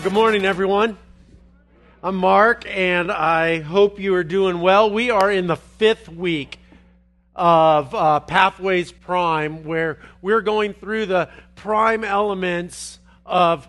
Well, good morning, everyone. I'm Mark, and I hope you are doing well. We are in the fifth week of uh, Pathways Prime, where we're going through the prime elements of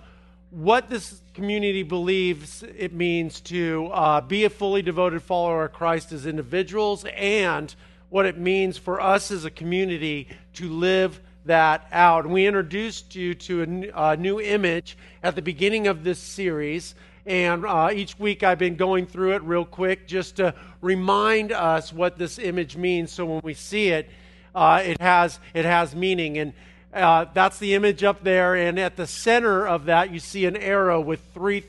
what this community believes it means to uh, be a fully devoted follower of Christ as individuals and what it means for us as a community to live that out. We introduced you to a new, image at the beginning of this series. And uh, each week I've been going through it real quick just to remind us what this image means. So when we see it, uh, it, has, it has meaning. And uh, that's the image up there. And at the center of that, you see an arrow with three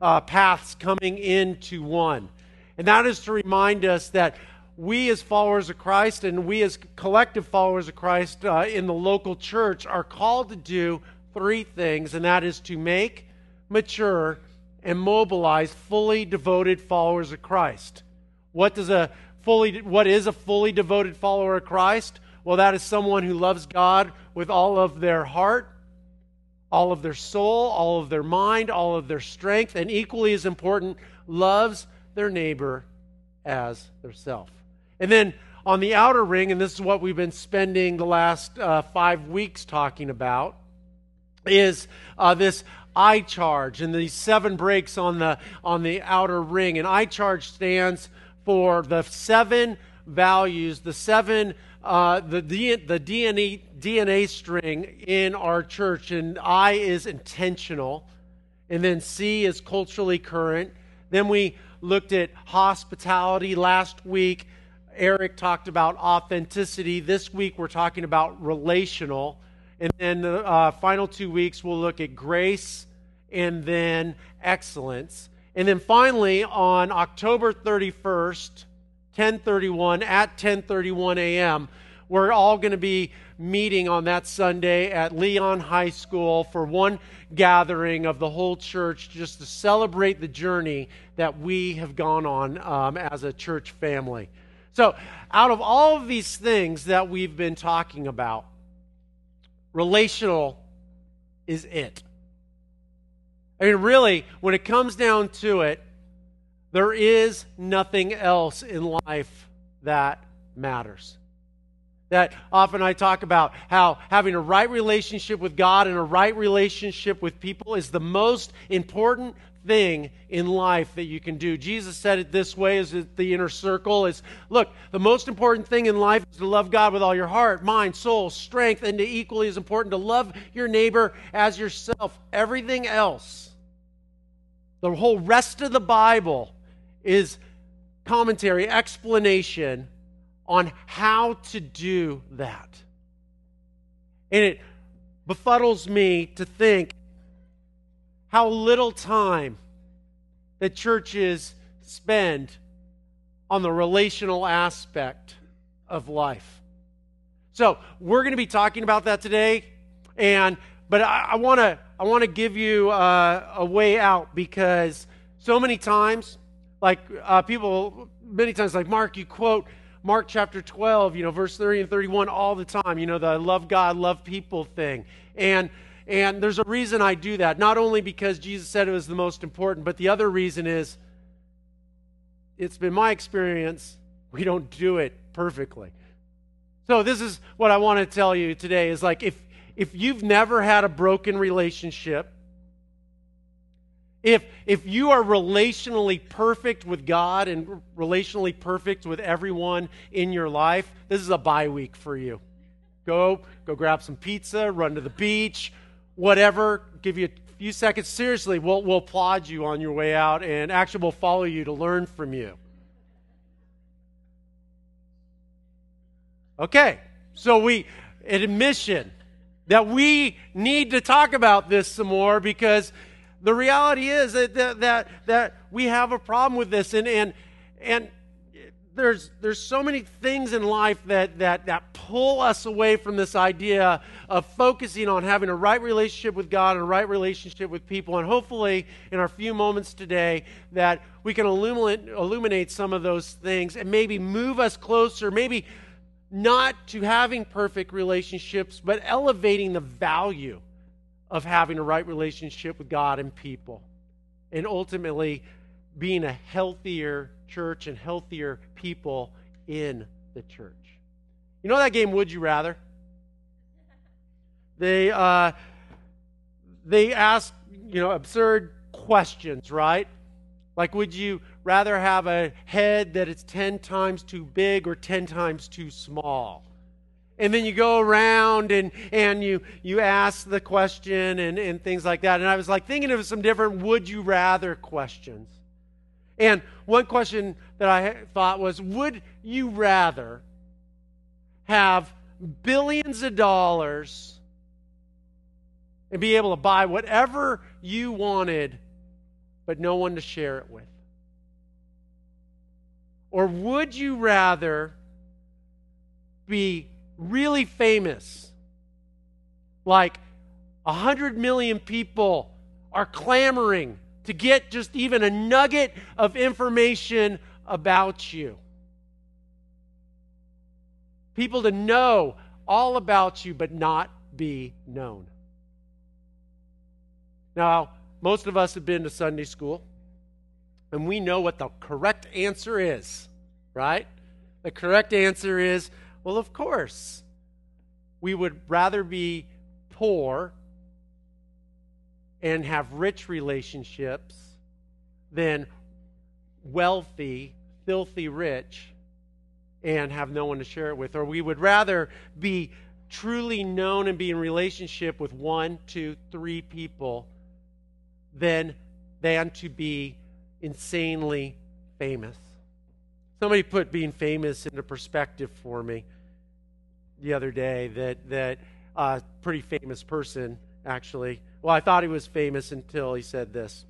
uh, paths coming into one. And that is to remind us that we as followers of Christ and we as collective followers of Christ uh, in the local church are called to do three things, and that is to make, mature, and mobilize fully devoted followers of Christ. What does a fully what is a fully devoted follower of Christ? Well, that is someone who loves God with all of their heart, all of their soul, all of their mind, all of their strength, and equally as important, loves their neighbor as theirself. And then on the outer ring, and this is what we've been spending the last uh, five weeks talking about, is uh, this I charge and these seven breaks on the on the outer ring. And I charge stands for the seven values, the seven uh, the the DNA DNA string in our church. And I is intentional, and then C is culturally current. Then we looked at hospitality last week. Eric talked about authenticity. This week we're talking about relational. And then the uh, final two weeks we'll look at grace and then excellence. And then finally on October 31st, 1031 at 1031 a.m., we're all going to be meeting on that Sunday at Leon High School for one gathering of the whole church just to celebrate the journey that we have gone on um, as a church family. So, out of all of these things that we've been talking about, relational is it. I mean, really, when it comes down to it, there is nothing else in life that matters. That often I talk about how having a right relationship with God and a right relationship with people is the most important thing in life that you can do. Jesus said it this way as the inner circle is look, the most important thing in life is to love God with all your heart, mind, soul, strength, and to equally as important to love your neighbor as yourself. Everything else, the whole rest of the Bible is commentary, explanation on how to do that. And it befuddles me to think how little time that churches spend on the relational aspect of life. So we're going to be talking about that today, and but I want to I want to give you uh, a way out because so many times, like uh, people, many times, like Mark, you quote Mark chapter 12, you know, verse 30 and 31 all the time, you know, the love God, love people thing, and and there's a reason I do that. Not only because Jesus said it was the most important, but the other reason is it's been my experience we don't do it perfectly. So this is what I want to tell you today is like if if you've never had a broken relationship, if if you are relationally perfect with God and relationally perfect with everyone in your life, this is a bye week for you. Go go grab some pizza, run to the beach, whatever, give you a few seconds. Seriously, we'll, we'll applaud you on your way out, and actually, we'll follow you to learn from you. Okay, so we, admission that we need to talk about this some more because the reality is that, that, that, that we have a problem with this. And, and, and there's, there's so many things in life that, that, that pull us away from this idea of focusing on having a right relationship with God and a right relationship with people. And hopefully, in our few moments today, that we can illuminate, illuminate some of those things and maybe move us closer, maybe not to having perfect relationships, but elevating the value of having a right relationship with God and people. and ultimately being a healthier church and healthier people in the church. You know that game, Would You Rather? They, uh, they ask, you know, absurd questions, right? Like, would you rather have a head that is 10 times too big or 10 times too small? And then you go around and, and you, you ask the question and, and things like that. And I was like thinking of some different would you rather questions. And one question that I thought was would you rather have billions of dollars and be able to buy whatever you wanted, but no one to share it with? Or would you rather be really famous? Like a hundred million people are clamoring to get just even a nugget of information about you. People to know all about you but not be known. Now, most of us have been to Sunday school, and we know what the correct answer is, right? The correct answer is well, of course. We would rather be poor and have rich relationships than wealthy, filthy rich and have no one to share it with. Or we would rather be truly known and be in relationship with one, two, three people than, than to be insanely famous. Somebody put being famous into perspective for me the other day that that a uh, pretty famous person actually well, I thought he was famous until he said this.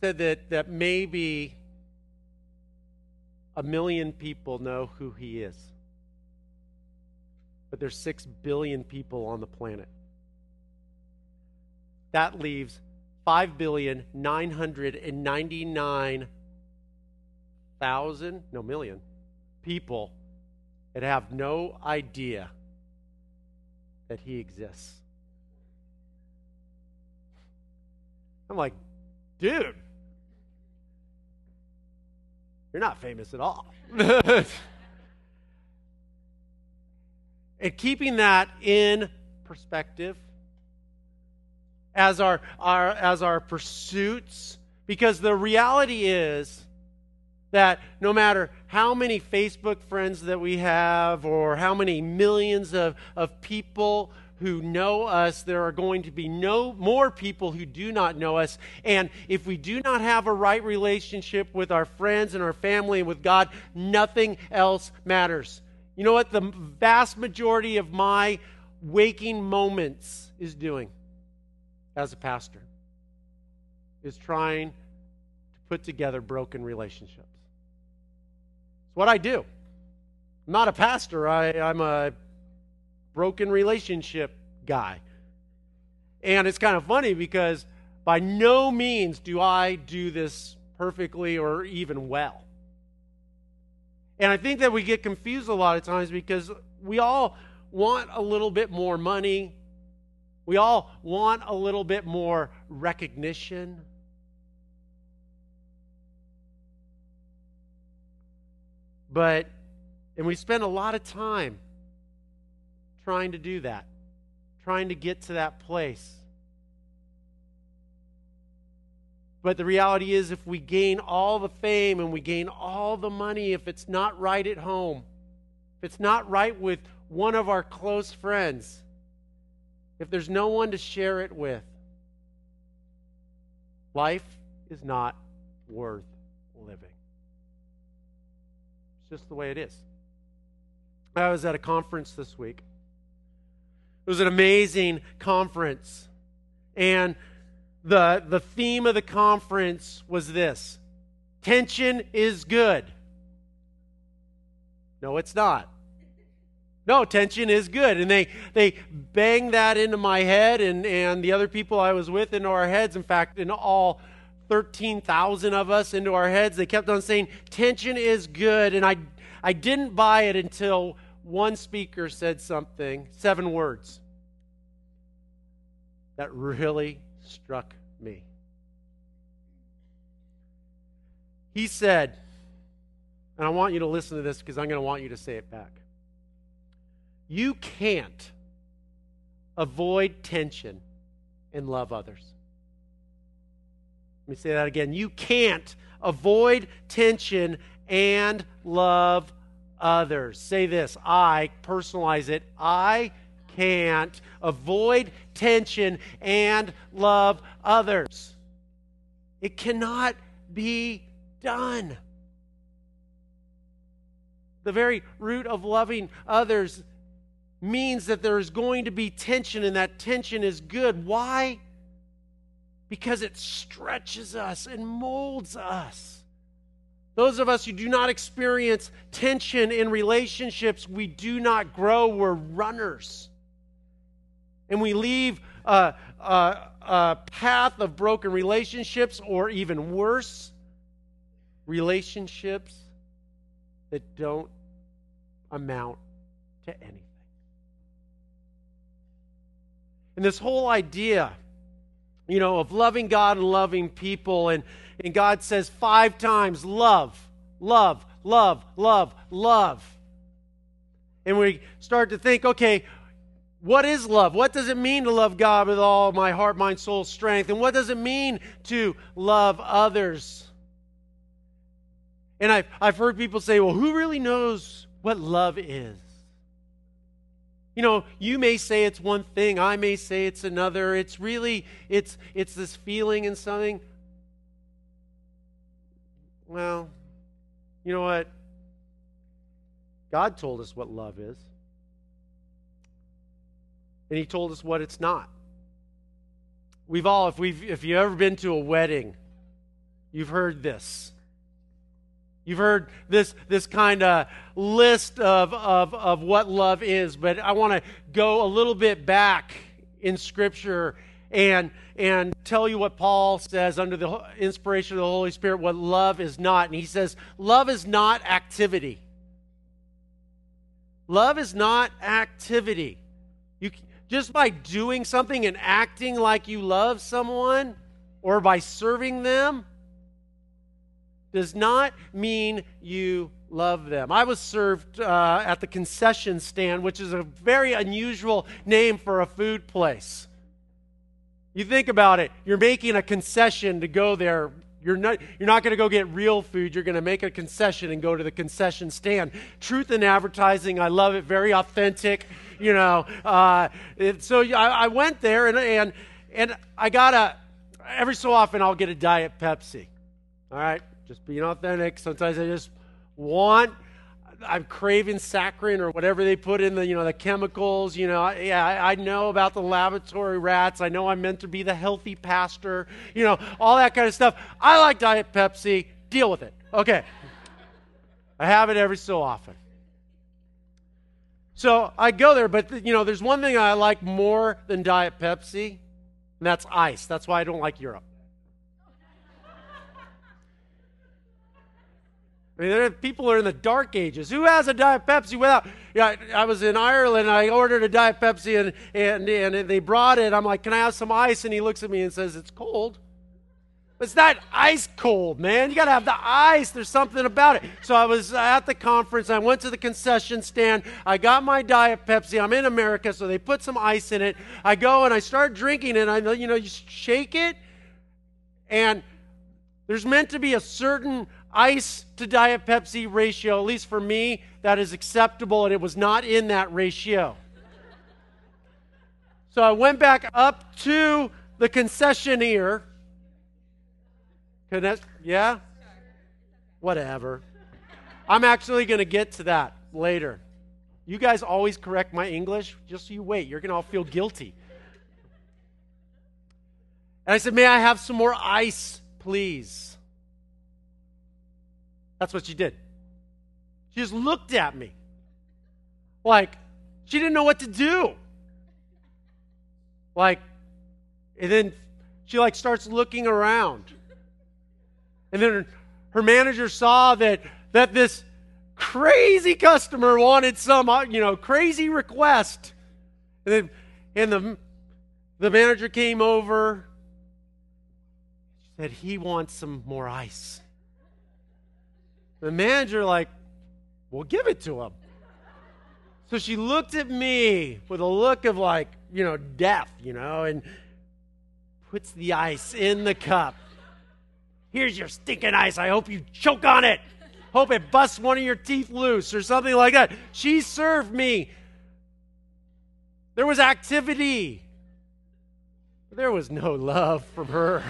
said that, that maybe a million people know who he is. But there's six billion people on the planet. That leaves five billion nine hundred and ninety nine thousand, no million, people that have no idea that he exists. I'm like, dude, you're not famous at all. and keeping that in perspective as our, our, as our pursuits, because the reality is that no matter how many Facebook friends that we have or how many millions of, of people who know us, there are going to be no more people who do not know us. And if we do not have a right relationship with our friends and our family and with God, nothing else matters. You know what the vast majority of my waking moments is doing as a pastor? Is trying to put together broken relationships what I do. I'm not a pastor, I, I'm a broken relationship guy. And it's kind of funny because by no means do I do this perfectly or even well. And I think that we get confused a lot of times because we all want a little bit more money. We all want a little bit more recognition. But, and we spend a lot of time trying to do that, trying to get to that place. But the reality is, if we gain all the fame and we gain all the money, if it's not right at home, if it's not right with one of our close friends, if there's no one to share it with, life is not worth. It's just the way it is. I was at a conference this week. It was an amazing conference. And the, the theme of the conference was this tension is good. No, it's not. No, tension is good. And they, they banged that into my head and, and the other people I was with into our heads. In fact, in all 13,000 of us into our heads. They kept on saying, tension is good. And I, I didn't buy it until one speaker said something, seven words, that really struck me. He said, and I want you to listen to this because I'm going to want you to say it back. You can't avoid tension and love others. Let me say that again. You can't avoid tension and love others. Say this I personalize it. I can't avoid tension and love others. It cannot be done. The very root of loving others means that there is going to be tension, and that tension is good. Why? Because it stretches us and molds us. Those of us who do not experience tension in relationships, we do not grow. We're runners. And we leave a, a, a path of broken relationships, or even worse, relationships that don't amount to anything. And this whole idea, you know, of loving God and loving people, and, and God says five times, love, love, love, love, love. And we start to think, okay, what is love? What does it mean to love God with all my heart, mind, soul, strength? And what does it mean to love others? And I've, I've heard people say, well, who really knows what love is? You know, you may say it's one thing, I may say it's another. It's really, it's, it's this feeling and something. Well, you know what? God told us what love is. And he told us what it's not. We've all, if we've if you've ever been to a wedding, you've heard this. You've heard this, this kind of list of, of, of what love is, but I want to go a little bit back in Scripture and, and tell you what Paul says under the inspiration of the Holy Spirit what love is not. And he says, Love is not activity. Love is not activity. You, just by doing something and acting like you love someone or by serving them, does not mean you love them. I was served uh, at the concession stand, which is a very unusual name for a food place. You think about it, you're making a concession to go there. You're not, you're not going to go get real food. You're going to make a concession and go to the concession stand. Truth in advertising, I love it. Very authentic, you know. Uh, so I, I went there and, and, and I got a, every so often I'll get a Diet Pepsi. All right? Just being authentic. Sometimes I just want, I'm craving saccharin or whatever they put in the, you know, the chemicals. You know, yeah, I, I know about the laboratory rats. I know I'm meant to be the healthy pastor. You know, all that kind of stuff. I like Diet Pepsi. Deal with it. Okay. I have it every so often. So I go there, but you know, there's one thing I like more than Diet Pepsi, and that's ice. That's why I don't like Europe. I mean, are, people are in the dark ages. Who has a Diet Pepsi without? Yeah, I was in Ireland. I ordered a Diet Pepsi, and, and, and they brought it. I'm like, "Can I have some ice?" And he looks at me and says, "It's cold." It's not ice cold, man. You got to have the ice. There's something about it. So I was at the conference. I went to the concession stand. I got my Diet Pepsi. I'm in America, so they put some ice in it. I go and I start drinking it. I you know, you shake it, and there's meant to be a certain ice to Diet Pepsi ratio, at least for me, that is acceptable, and it was not in that ratio. So I went back up to the concessionaire. Connect, yeah? Whatever. I'm actually going to get to that later. You guys always correct my English. Just so you wait. You're going to all feel guilty. And I said, May I have some more ice, please? That's what she did. She just looked at me like she didn't know what to do. Like, and then she like starts looking around. And then her, her manager saw that that this crazy customer wanted some, uh, you know, crazy request. And then and the the manager came over said he wants some more ice. The manager, like, well, give it to him. So she looked at me with a look of like, you know, death, you know, and puts the ice in the cup. Here's your stinking ice. I hope you choke on it. Hope it busts one of your teeth loose or something like that. She served me. There was activity. There was no love from her.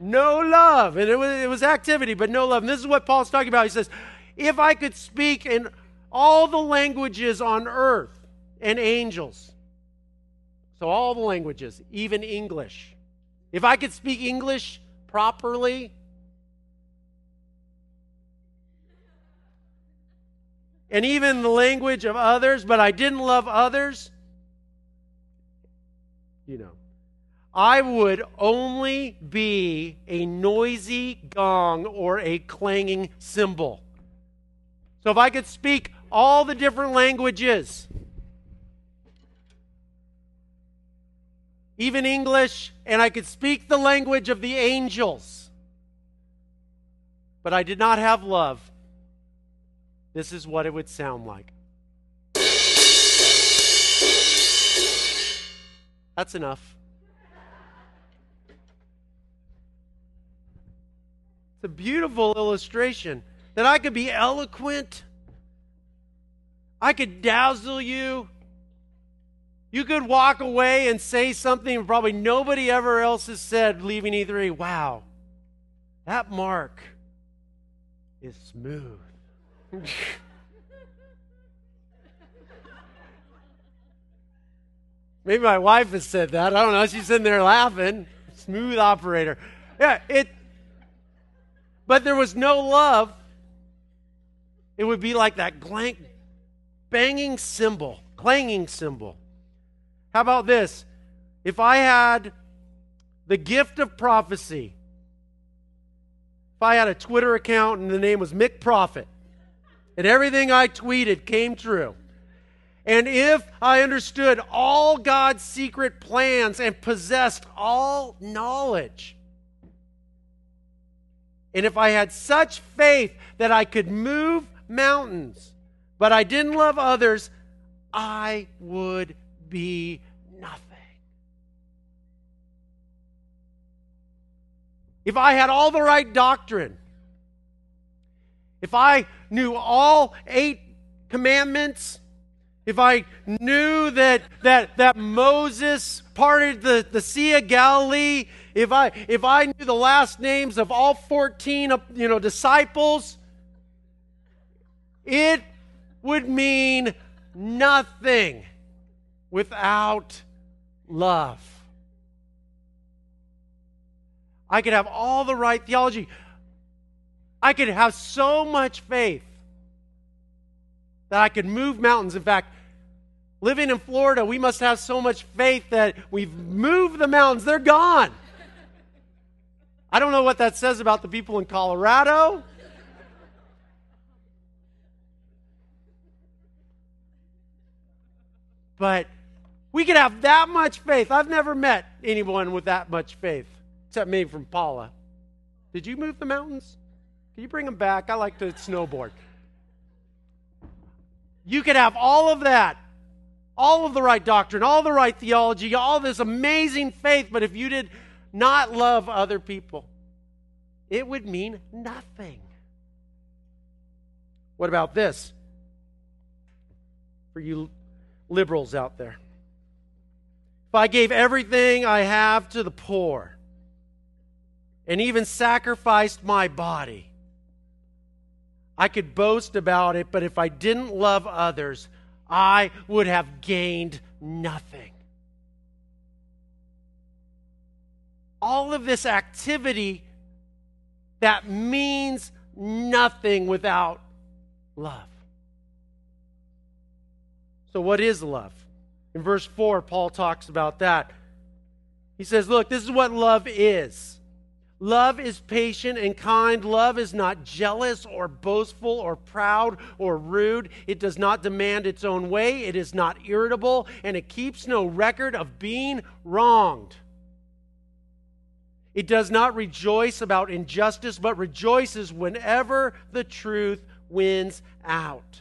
No love. And it was, it was activity, but no love. And this is what Paul's talking about. He says, If I could speak in all the languages on earth and angels, so all the languages, even English, if I could speak English properly, and even the language of others, but I didn't love others, you know, I would only be a noisy gong or a clanging cymbal. So if I could speak all the different languages, even English, and I could speak the language of the angels, but I did not have love, this is what it would sound like. That's enough. It's a beautiful illustration that I could be eloquent. I could dazzle you. You could walk away and say something probably nobody ever else has said, leaving E3. Wow, that mark is smooth. Maybe my wife has said that. I don't know. She's in there laughing. Smooth operator. Yeah, it. But there was no love. It would be like that clank, banging cymbal, clanging cymbal. How about this? If I had the gift of prophecy, if I had a Twitter account and the name was Mick Prophet, and everything I tweeted came true, and if I understood all God's secret plans and possessed all knowledge, and if I had such faith that I could move mountains, but I didn't love others, I would be nothing. If I had all the right doctrine, if I knew all eight commandments, if I knew that, that, that Moses parted the, the Sea of Galilee, if I, if I knew the last names of all 14 uh, you know, disciples, it would mean nothing without love. I could have all the right theology. I could have so much faith that I could move mountains. In fact, living in Florida, we must have so much faith that we've moved the mountains. They're gone. I don't know what that says about the people in Colorado. But we could have that much faith. I've never met anyone with that much faith, except maybe from Paula. Did you move the mountains? Can you bring them back? I like to snowboard. You could have all of that, all of the right doctrine, all the right theology, all this amazing faith, but if you did not love other people, it would mean nothing. What about this? For you liberals out there. If I gave everything I have to the poor and even sacrificed my body, I could boast about it, but if I didn't love others, I would have gained nothing. All of this activity that means nothing without love. So, what is love? In verse 4, Paul talks about that. He says, Look, this is what love is Love is patient and kind. Love is not jealous or boastful or proud or rude. It does not demand its own way. It is not irritable, and it keeps no record of being wronged. It does not rejoice about injustice, but rejoices whenever the truth wins out.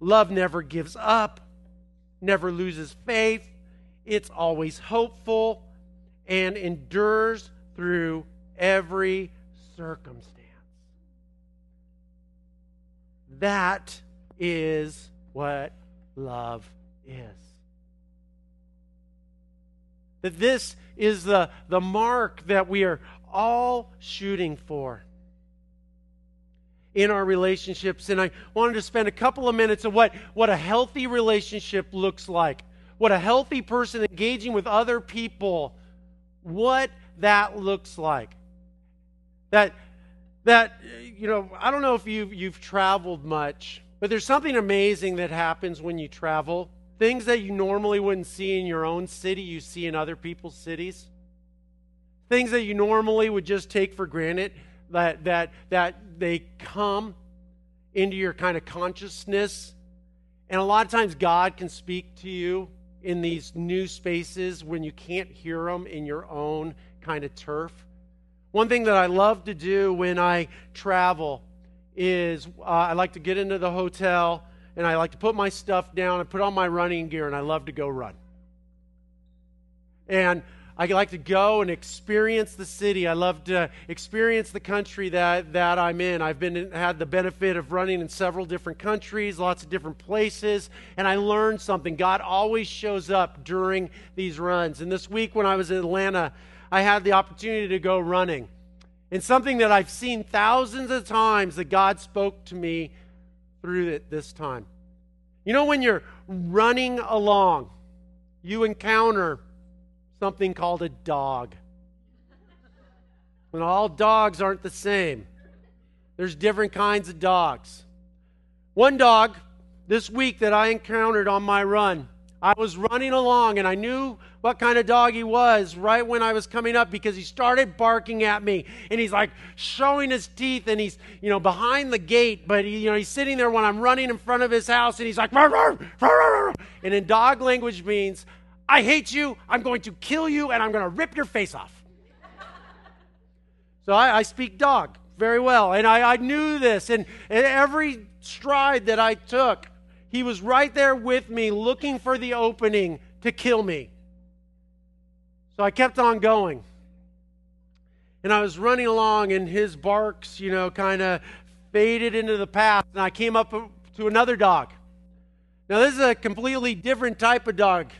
Love never gives up, never loses faith. It's always hopeful and endures through every circumstance. That is what love is. That this is the, the mark that we are all shooting for in our relationships. And I wanted to spend a couple of minutes on what, what a healthy relationship looks like, what a healthy person engaging with other people, what that looks like. That, that you know, I don't know if you've, you've traveled much, but there's something amazing that happens when you travel. Things that you normally wouldn't see in your own city, you see in other people's cities. Things that you normally would just take for granted, that, that, that they come into your kind of consciousness. And a lot of times, God can speak to you in these new spaces when you can't hear them in your own kind of turf. One thing that I love to do when I travel is uh, I like to get into the hotel and I like to put my stuff down I put on my running gear and I love to go run. And I like to go and experience the city. I love to experience the country that, that I'm in. I've been had the benefit of running in several different countries, lots of different places, and I learned something. God always shows up during these runs. And this week when I was in Atlanta, I had the opportunity to go running. And something that I've seen thousands of times that God spoke to me through it this time. You know, when you're running along, you encounter something called a dog. And all dogs aren't the same, there's different kinds of dogs. One dog this week that I encountered on my run I was running along and I knew what kind of dog he was right when I was coming up because he started barking at me and he's like showing his teeth and he's, you know, behind the gate, but he, you know, he's sitting there when I'm running in front of his house and he's like, rawr, rawr, rawr, and in dog language means, I hate you, I'm going to kill you, and I'm going to rip your face off. so I, I speak dog very well, and I, I knew this, and, and every stride that I took, he was right there with me, looking for the opening to kill me. So I kept on going. And I was running along, and his barks, you know, kind of faded into the path. And I came up to another dog. Now, this is a completely different type of dog.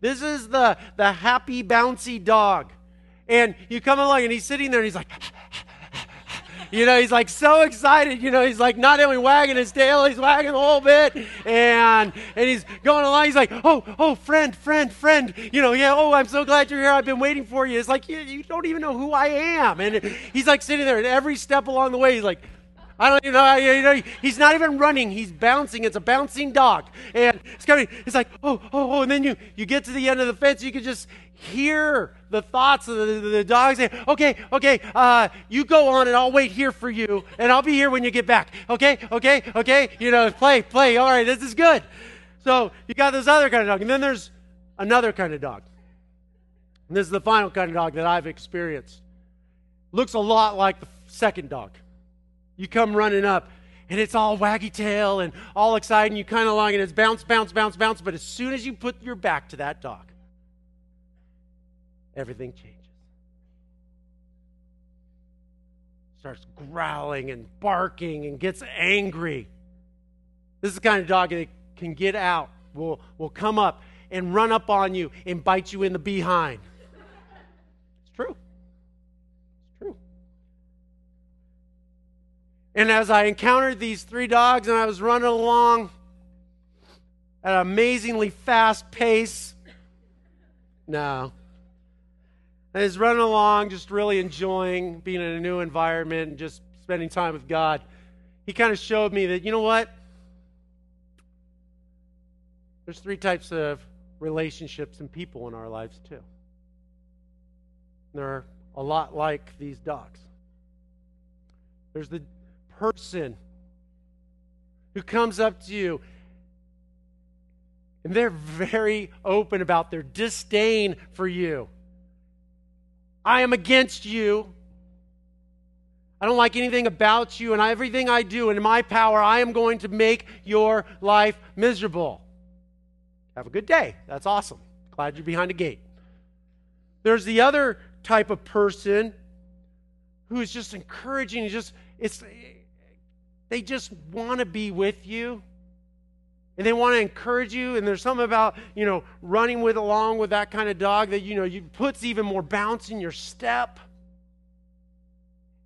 This is the, the happy, bouncy dog. And you come along, and he's sitting there, and he's like, you know, he's like so excited. You know, he's like not only wagging his tail, he's wagging a little bit, and and he's going along. He's like, oh, oh, friend, friend, friend. You know, yeah. Oh, I'm so glad you're here. I've been waiting for you. It's like you, you don't even know who I am, and he's like sitting there, and every step along the way, he's like. I don't even know. You know, he's not even running. He's bouncing. It's a bouncing dog, and it's coming. It's like, oh, oh, oh, and then you you get to the end of the fence. You can just hear the thoughts of the, the, dog okay, okay, uh, you go on and I'll wait here for you and I'll be here when you get back. Okay, okay, okay, you know, play, play. All right, this is good. So you got this other kind of dog. And then there's another kind of dog. And this is the final kind of dog that I've experienced. Looks a lot like the second dog. You come running up and it's all waggy tail and all excited and you kind of along and it's bounce, bounce, bounce, bounce. But as soon as you put your back to that dog, everything changes. Starts growling and barking and gets angry. This is the kind of dog that can get out, will, will come up and run up on you and bite you in the behind. It's true. It's true. And as I encountered these three dogs and I was running along at an amazingly fast pace, no, and he's running along, just really enjoying being in a new environment and just spending time with God. He kind of showed me that, you know what? There's three types of relationships and people in our lives, too. They're a lot like these dogs. There's the person who comes up to you and they're very open about their disdain for you. I am against you. I don't like anything about you, and everything I do in my power, I am going to make your life miserable. Have a good day. That's awesome. Glad you're behind a gate. There's the other type of person who is just encouraging, just it's they just want to be with you. And they want to encourage you, and there's something about, you know, running with along with that kind of dog that, you know, you puts even more bounce in your step.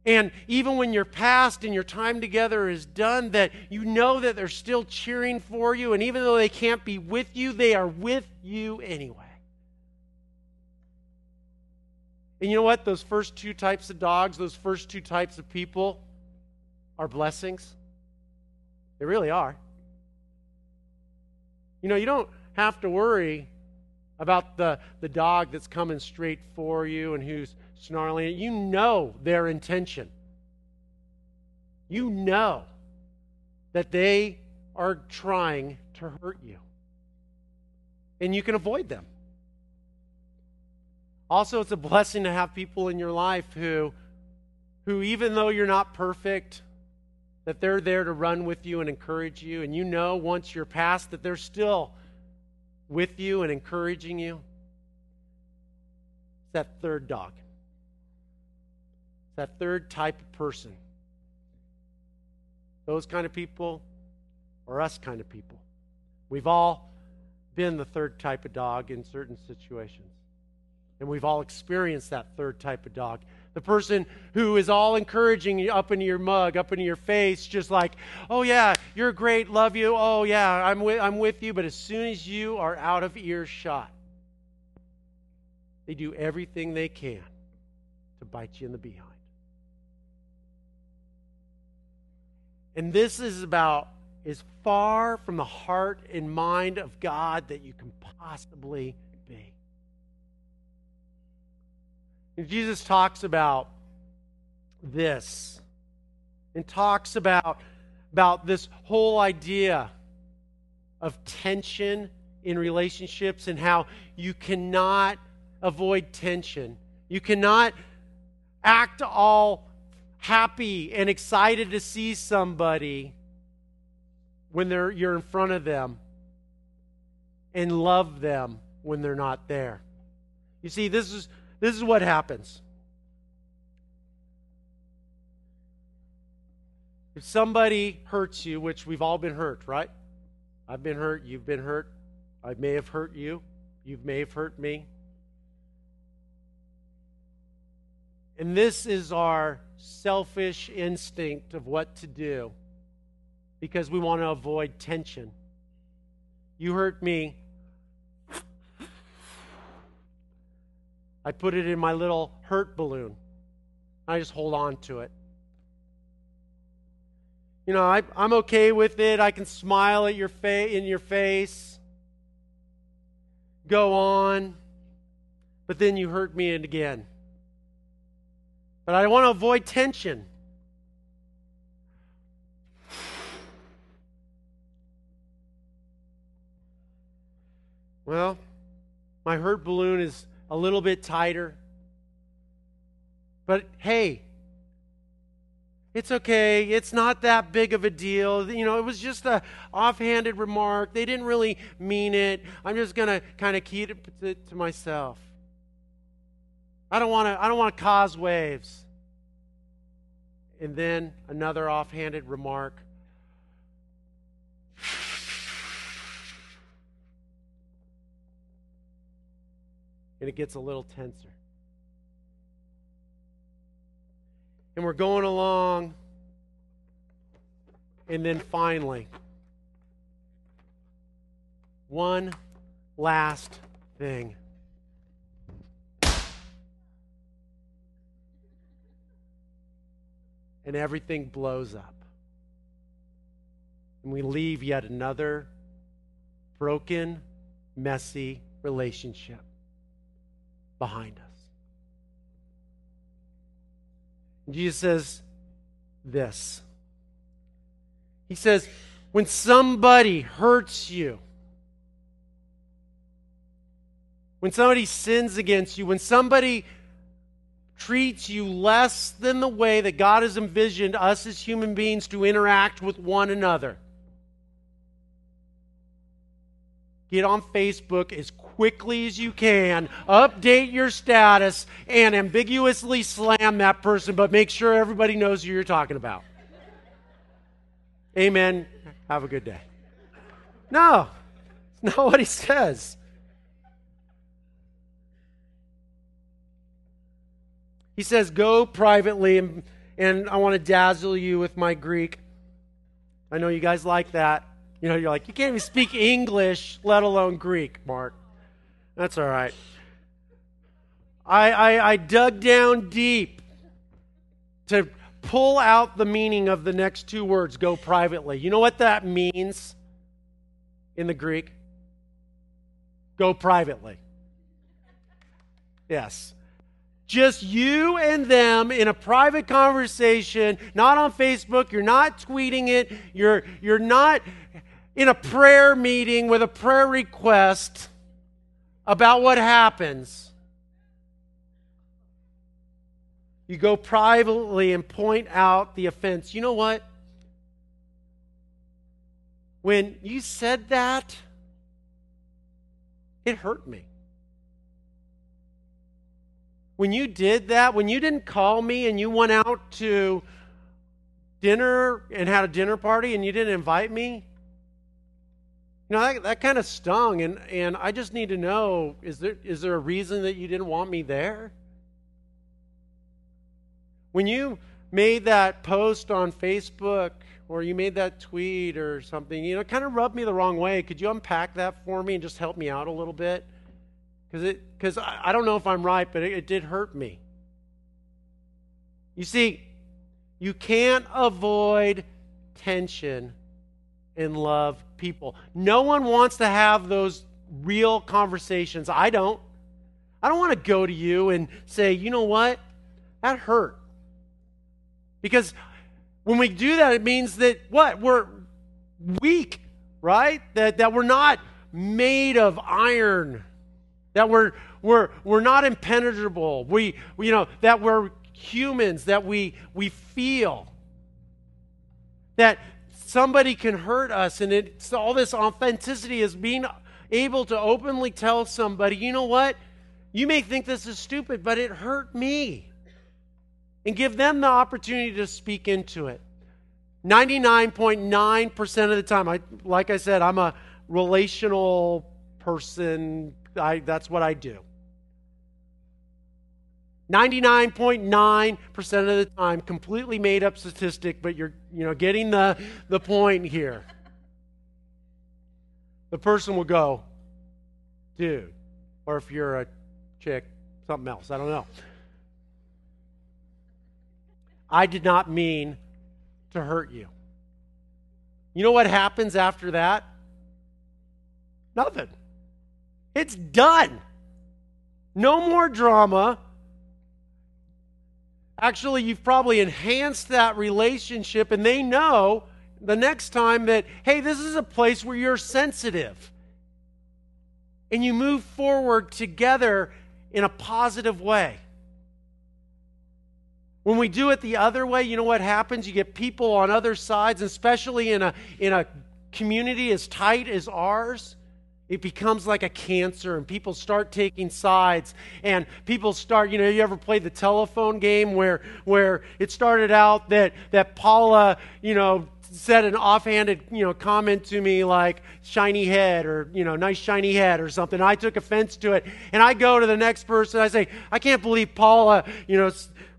And even when your past and your time together is done, that you know that they're still cheering for you. And even though they can't be with you, they are with you anyway. And you know what? Those first two types of dogs, those first two types of people are blessings. They really are. You know, you don't have to worry about the, the dog that's coming straight for you and who's snarling. You know their intention. You know that they are trying to hurt you. And you can avoid them. Also, it's a blessing to have people in your life who, who even though you're not perfect, that they're there to run with you and encourage you. And you know once you're past that they're still with you and encouraging you. It's that third dog it's that third type of person. Those kind of people or us kind of people. We've all been the third type of dog in certain situations. And we've all experienced that third type of dog. The person who is all encouraging you up into your mug, up into your face, just like, oh, yeah, you're great, love you. Oh, yeah, I'm with, I'm with you. But as soon as you are out of earshot, they do everything they can to bite you in the behind. And this is about as far from the heart and mind of God that you can possibly be. Jesus talks about this and talks about, about this whole idea of tension in relationships and how you cannot avoid tension. You cannot act all happy and excited to see somebody when they're, you're in front of them and love them when they're not there. You see, this is, this is what happens. If somebody hurts you, which we've all been hurt, right? I've been hurt, you've been hurt, I may have hurt you, you may have hurt me. And this is our selfish instinct of what to do because we want to avoid tension. You hurt me. I put it in my little hurt balloon. I just hold on to it. You know, I, am okay with it. I can smile at your fa- in your face. Go on. But then you hurt me again. But I want to avoid tension. Well, my hurt balloon is a little bit tighter. But hey, it's okay. It's not that big of a deal. You know, it was just a offhanded remark. They didn't really mean it. I'm just going to kind of keep it to, myself. I don't want to I don't want to cause waves. And then another offhanded remark. And it gets a little tenser. And we're going along. And then finally, one last thing. and everything blows up. And we leave yet another broken, messy relationship behind us. Jesus says this He says, when somebody hurts you, when somebody sins against you, when somebody treats you less than the way that God has envisioned us as human beings to interact with one another. Get on Facebook as quickly as you can, update your status, and ambiguously slam that person, but make sure everybody knows who you're talking about. Amen. Have a good day. No, it's not what he says. He says, Go privately, and, and I want to dazzle you with my Greek. I know you guys like that. You know, you're like, you can't even speak English, let alone Greek, Mark. That's all right. I, I, I dug down deep to pull out the meaning of the next two words, go privately. You know what that means in the Greek? Go privately. Yes. Just you and them in a private conversation, not on Facebook. You're not tweeting it. You're, you're not in a prayer meeting with a prayer request about what happens. You go privately and point out the offense. You know what? When you said that, it hurt me. When you did that, when you didn't call me and you went out to dinner and had a dinner party and you didn't invite me, you know, that, that kind of stung. And, and I just need to know is there, is there a reason that you didn't want me there? When you made that post on Facebook or you made that tweet or something, you know, it kind of rubbed me the wrong way. Could you unpack that for me and just help me out a little bit? Because it because I, I, don't know if I'm right, but it, it did hurt me. You see, you can't avoid tension and love people. No one wants to have those real conversations. I don't. I don't want to go to you and say, you know what? That hurt. Because when we do that, it means that what? We're weak, right? That, that we're not made of iron that we're, we're, we're not impenetrable, we, you know, that we're humans, that we, we feel, that somebody can hurt us, and it's all this authenticity is being able to openly tell somebody, you know what? You may think this is stupid, but it hurt me. And give them the opportunity to speak into it. 99.9% of the time, I, like I said, I'm a relational person, I, that's what I do. 99.9% of the time, completely made up statistic, but you're you know, getting the, the point here. The person will go, dude, or if you're a chick, something else. I don't know. I did not mean to hurt you. You know what happens after that? Nothing. It's done. No more drama. Actually, you've probably enhanced that relationship, and they know the next time that, hey, this is a place where you're sensitive. And you move forward together in a positive way. When we do it the other way, you know what happens? You get people on other sides, especially in a, in a community as tight as ours it becomes like a cancer and people start taking sides and people start you know you ever played the telephone game where where it started out that that paula you know said an offhanded you know comment to me like shiny head or you know nice shiny head or something. I took offense to it. And i go to the next person. I say i can't believe paula you know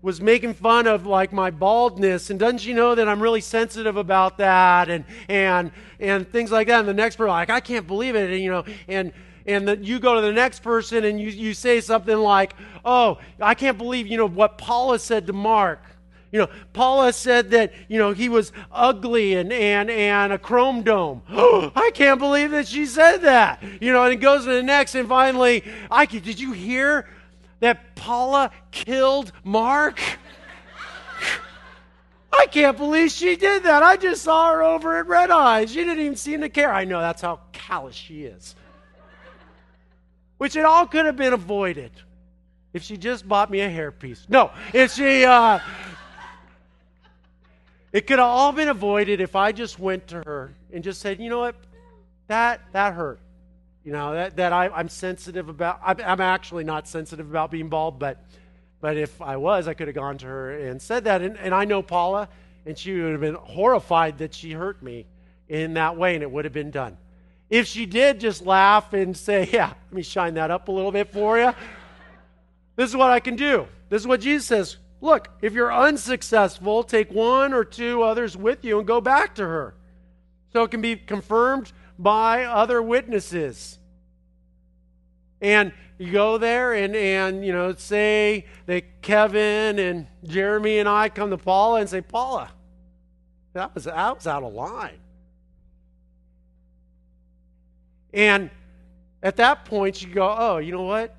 was making fun of like my baldness. And doesn't she know that i'm really sensitive about that? And and and things like that. And the next person like i can't believe it and you know. And and the, you go to the next person and you, you say something like oh i can't believe you know what paula said to mark you know, Paula said that, you know, he was ugly and, and, and a chrome dome. I can't believe that she said that. You know, and it goes to the next, and finally, I did you hear that Paula killed Mark? I can't believe she did that. I just saw her over at Red Eyes. She didn't even seem to care. I know that's how callous she is. Which it all could have been avoided. If she just bought me a hairpiece. No, if she, uh, it could have all been avoided if I just went to her and just said, you know what, that, that hurt. You know, that, that I, I'm sensitive about, I'm, I'm actually not sensitive about being bald, but, but if I was, I could have gone to her and said that. And, and I know Paula, and she would have been horrified that she hurt me in that way, and it would have been done. If she did just laugh and say, Yeah, let me shine that up a little bit for you, this is what I can do. This is what Jesus says. Look, if you're unsuccessful, take one or two others with you and go back to her. So it can be confirmed by other witnesses. And you go there and, and you know, say that Kevin and Jeremy and I come to Paula and say, Paula, that was, that was out of line. And at that point, you go, oh, you know what?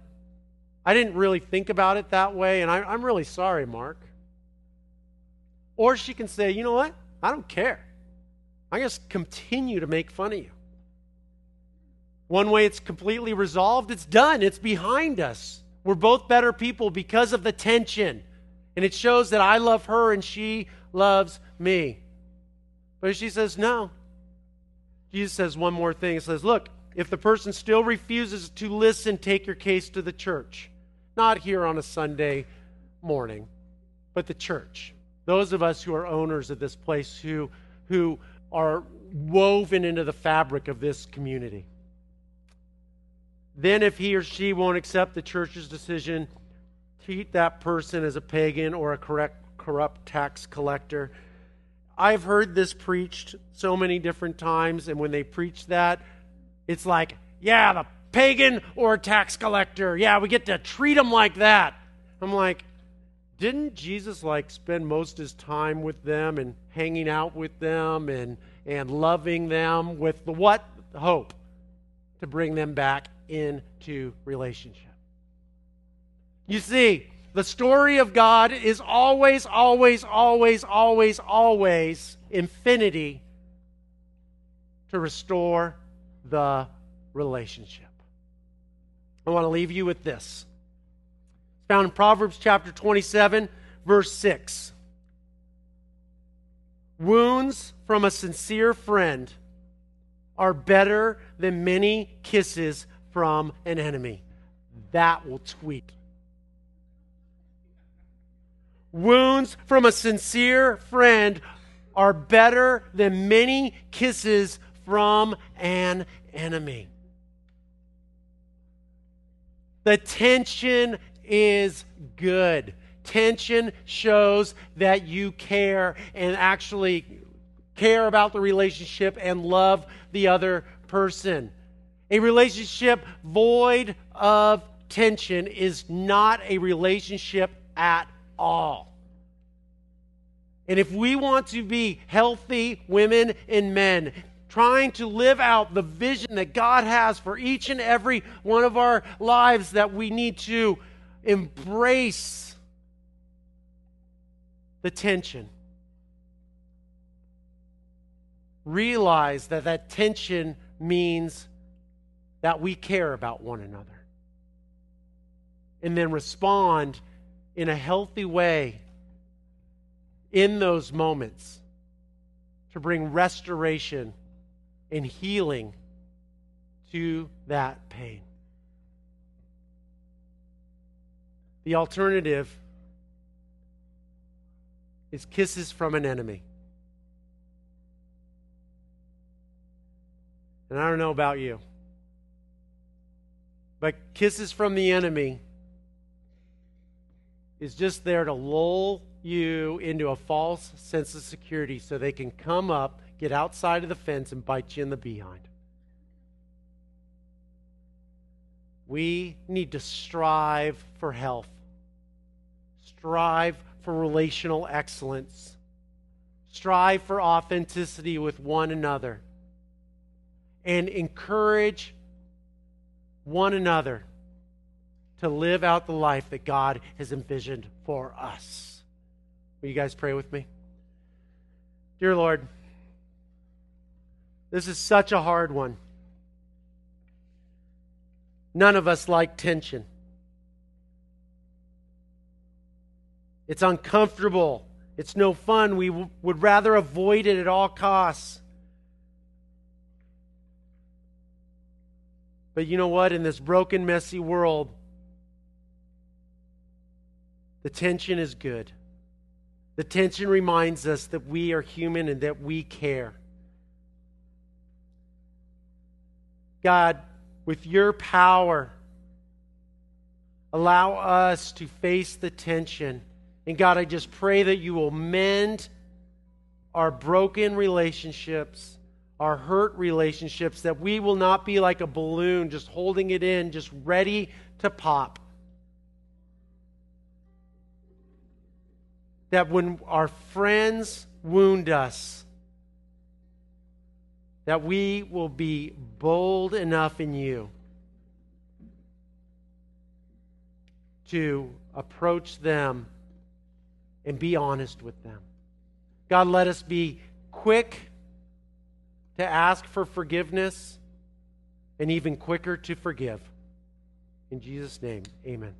I didn't really think about it that way, and I, I'm really sorry, Mark. Or she can say, you know what? I don't care. I just continue to make fun of you. One way it's completely resolved, it's done, it's behind us. We're both better people because of the tension. And it shows that I love her and she loves me. But she says, no. Jesus says one more thing. He says, look, if the person still refuses to listen, take your case to the church. Not here on a Sunday morning, but the church. Those of us who are owners of this place, who, who are woven into the fabric of this community. Then, if he or she won't accept the church's decision, treat that person as a pagan or a correct, corrupt tax collector. I've heard this preached so many different times, and when they preach that, it's like, yeah, the pagan or tax collector. Yeah, we get to treat them like that. I'm like, didn't Jesus like spend most of his time with them and hanging out with them and and loving them with the what hope to bring them back into relationship. You see, the story of God is always always always always always infinity to restore the relationship. I want to leave you with this. It's found in Proverbs chapter 27, verse 6. Wounds from a sincere friend are better than many kisses from an enemy. That will tweet. Wounds from a sincere friend are better than many kisses from an enemy. The tension is good. Tension shows that you care and actually care about the relationship and love the other person. A relationship void of tension is not a relationship at all. And if we want to be healthy women and men, trying to live out the vision that God has for each and every one of our lives that we need to embrace the tension. Realize that that tension means that we care about one another. And then respond in a healthy way in those moments to bring restoration and healing to that pain. The alternative is kisses from an enemy. And I don't know about you, but kisses from the enemy is just there to lull you into a false sense of security so they can come up get outside of the fence and bite you in the behind. We need to strive for health, strive for relational excellence, strive for authenticity with one another, and encourage one another to live out the life that God has envisioned for us. Will you guys pray with me? Dear Lord, this is such a hard one. None of us like tension. It's uncomfortable. It's no fun. We w- would rather avoid it at all costs. But you know what? In this broken, messy world, the tension is good. The tension reminds us that we are human and that we care. God, with your power, allow us to face the tension. And God, I just pray that you will mend our broken relationships, our hurt relationships, that we will not be like a balloon just holding it in, just ready to pop. That when our friends wound us, that we will be bold enough in you to approach them and be honest with them. God, let us be quick to ask for forgiveness and even quicker to forgive. In Jesus' name, amen.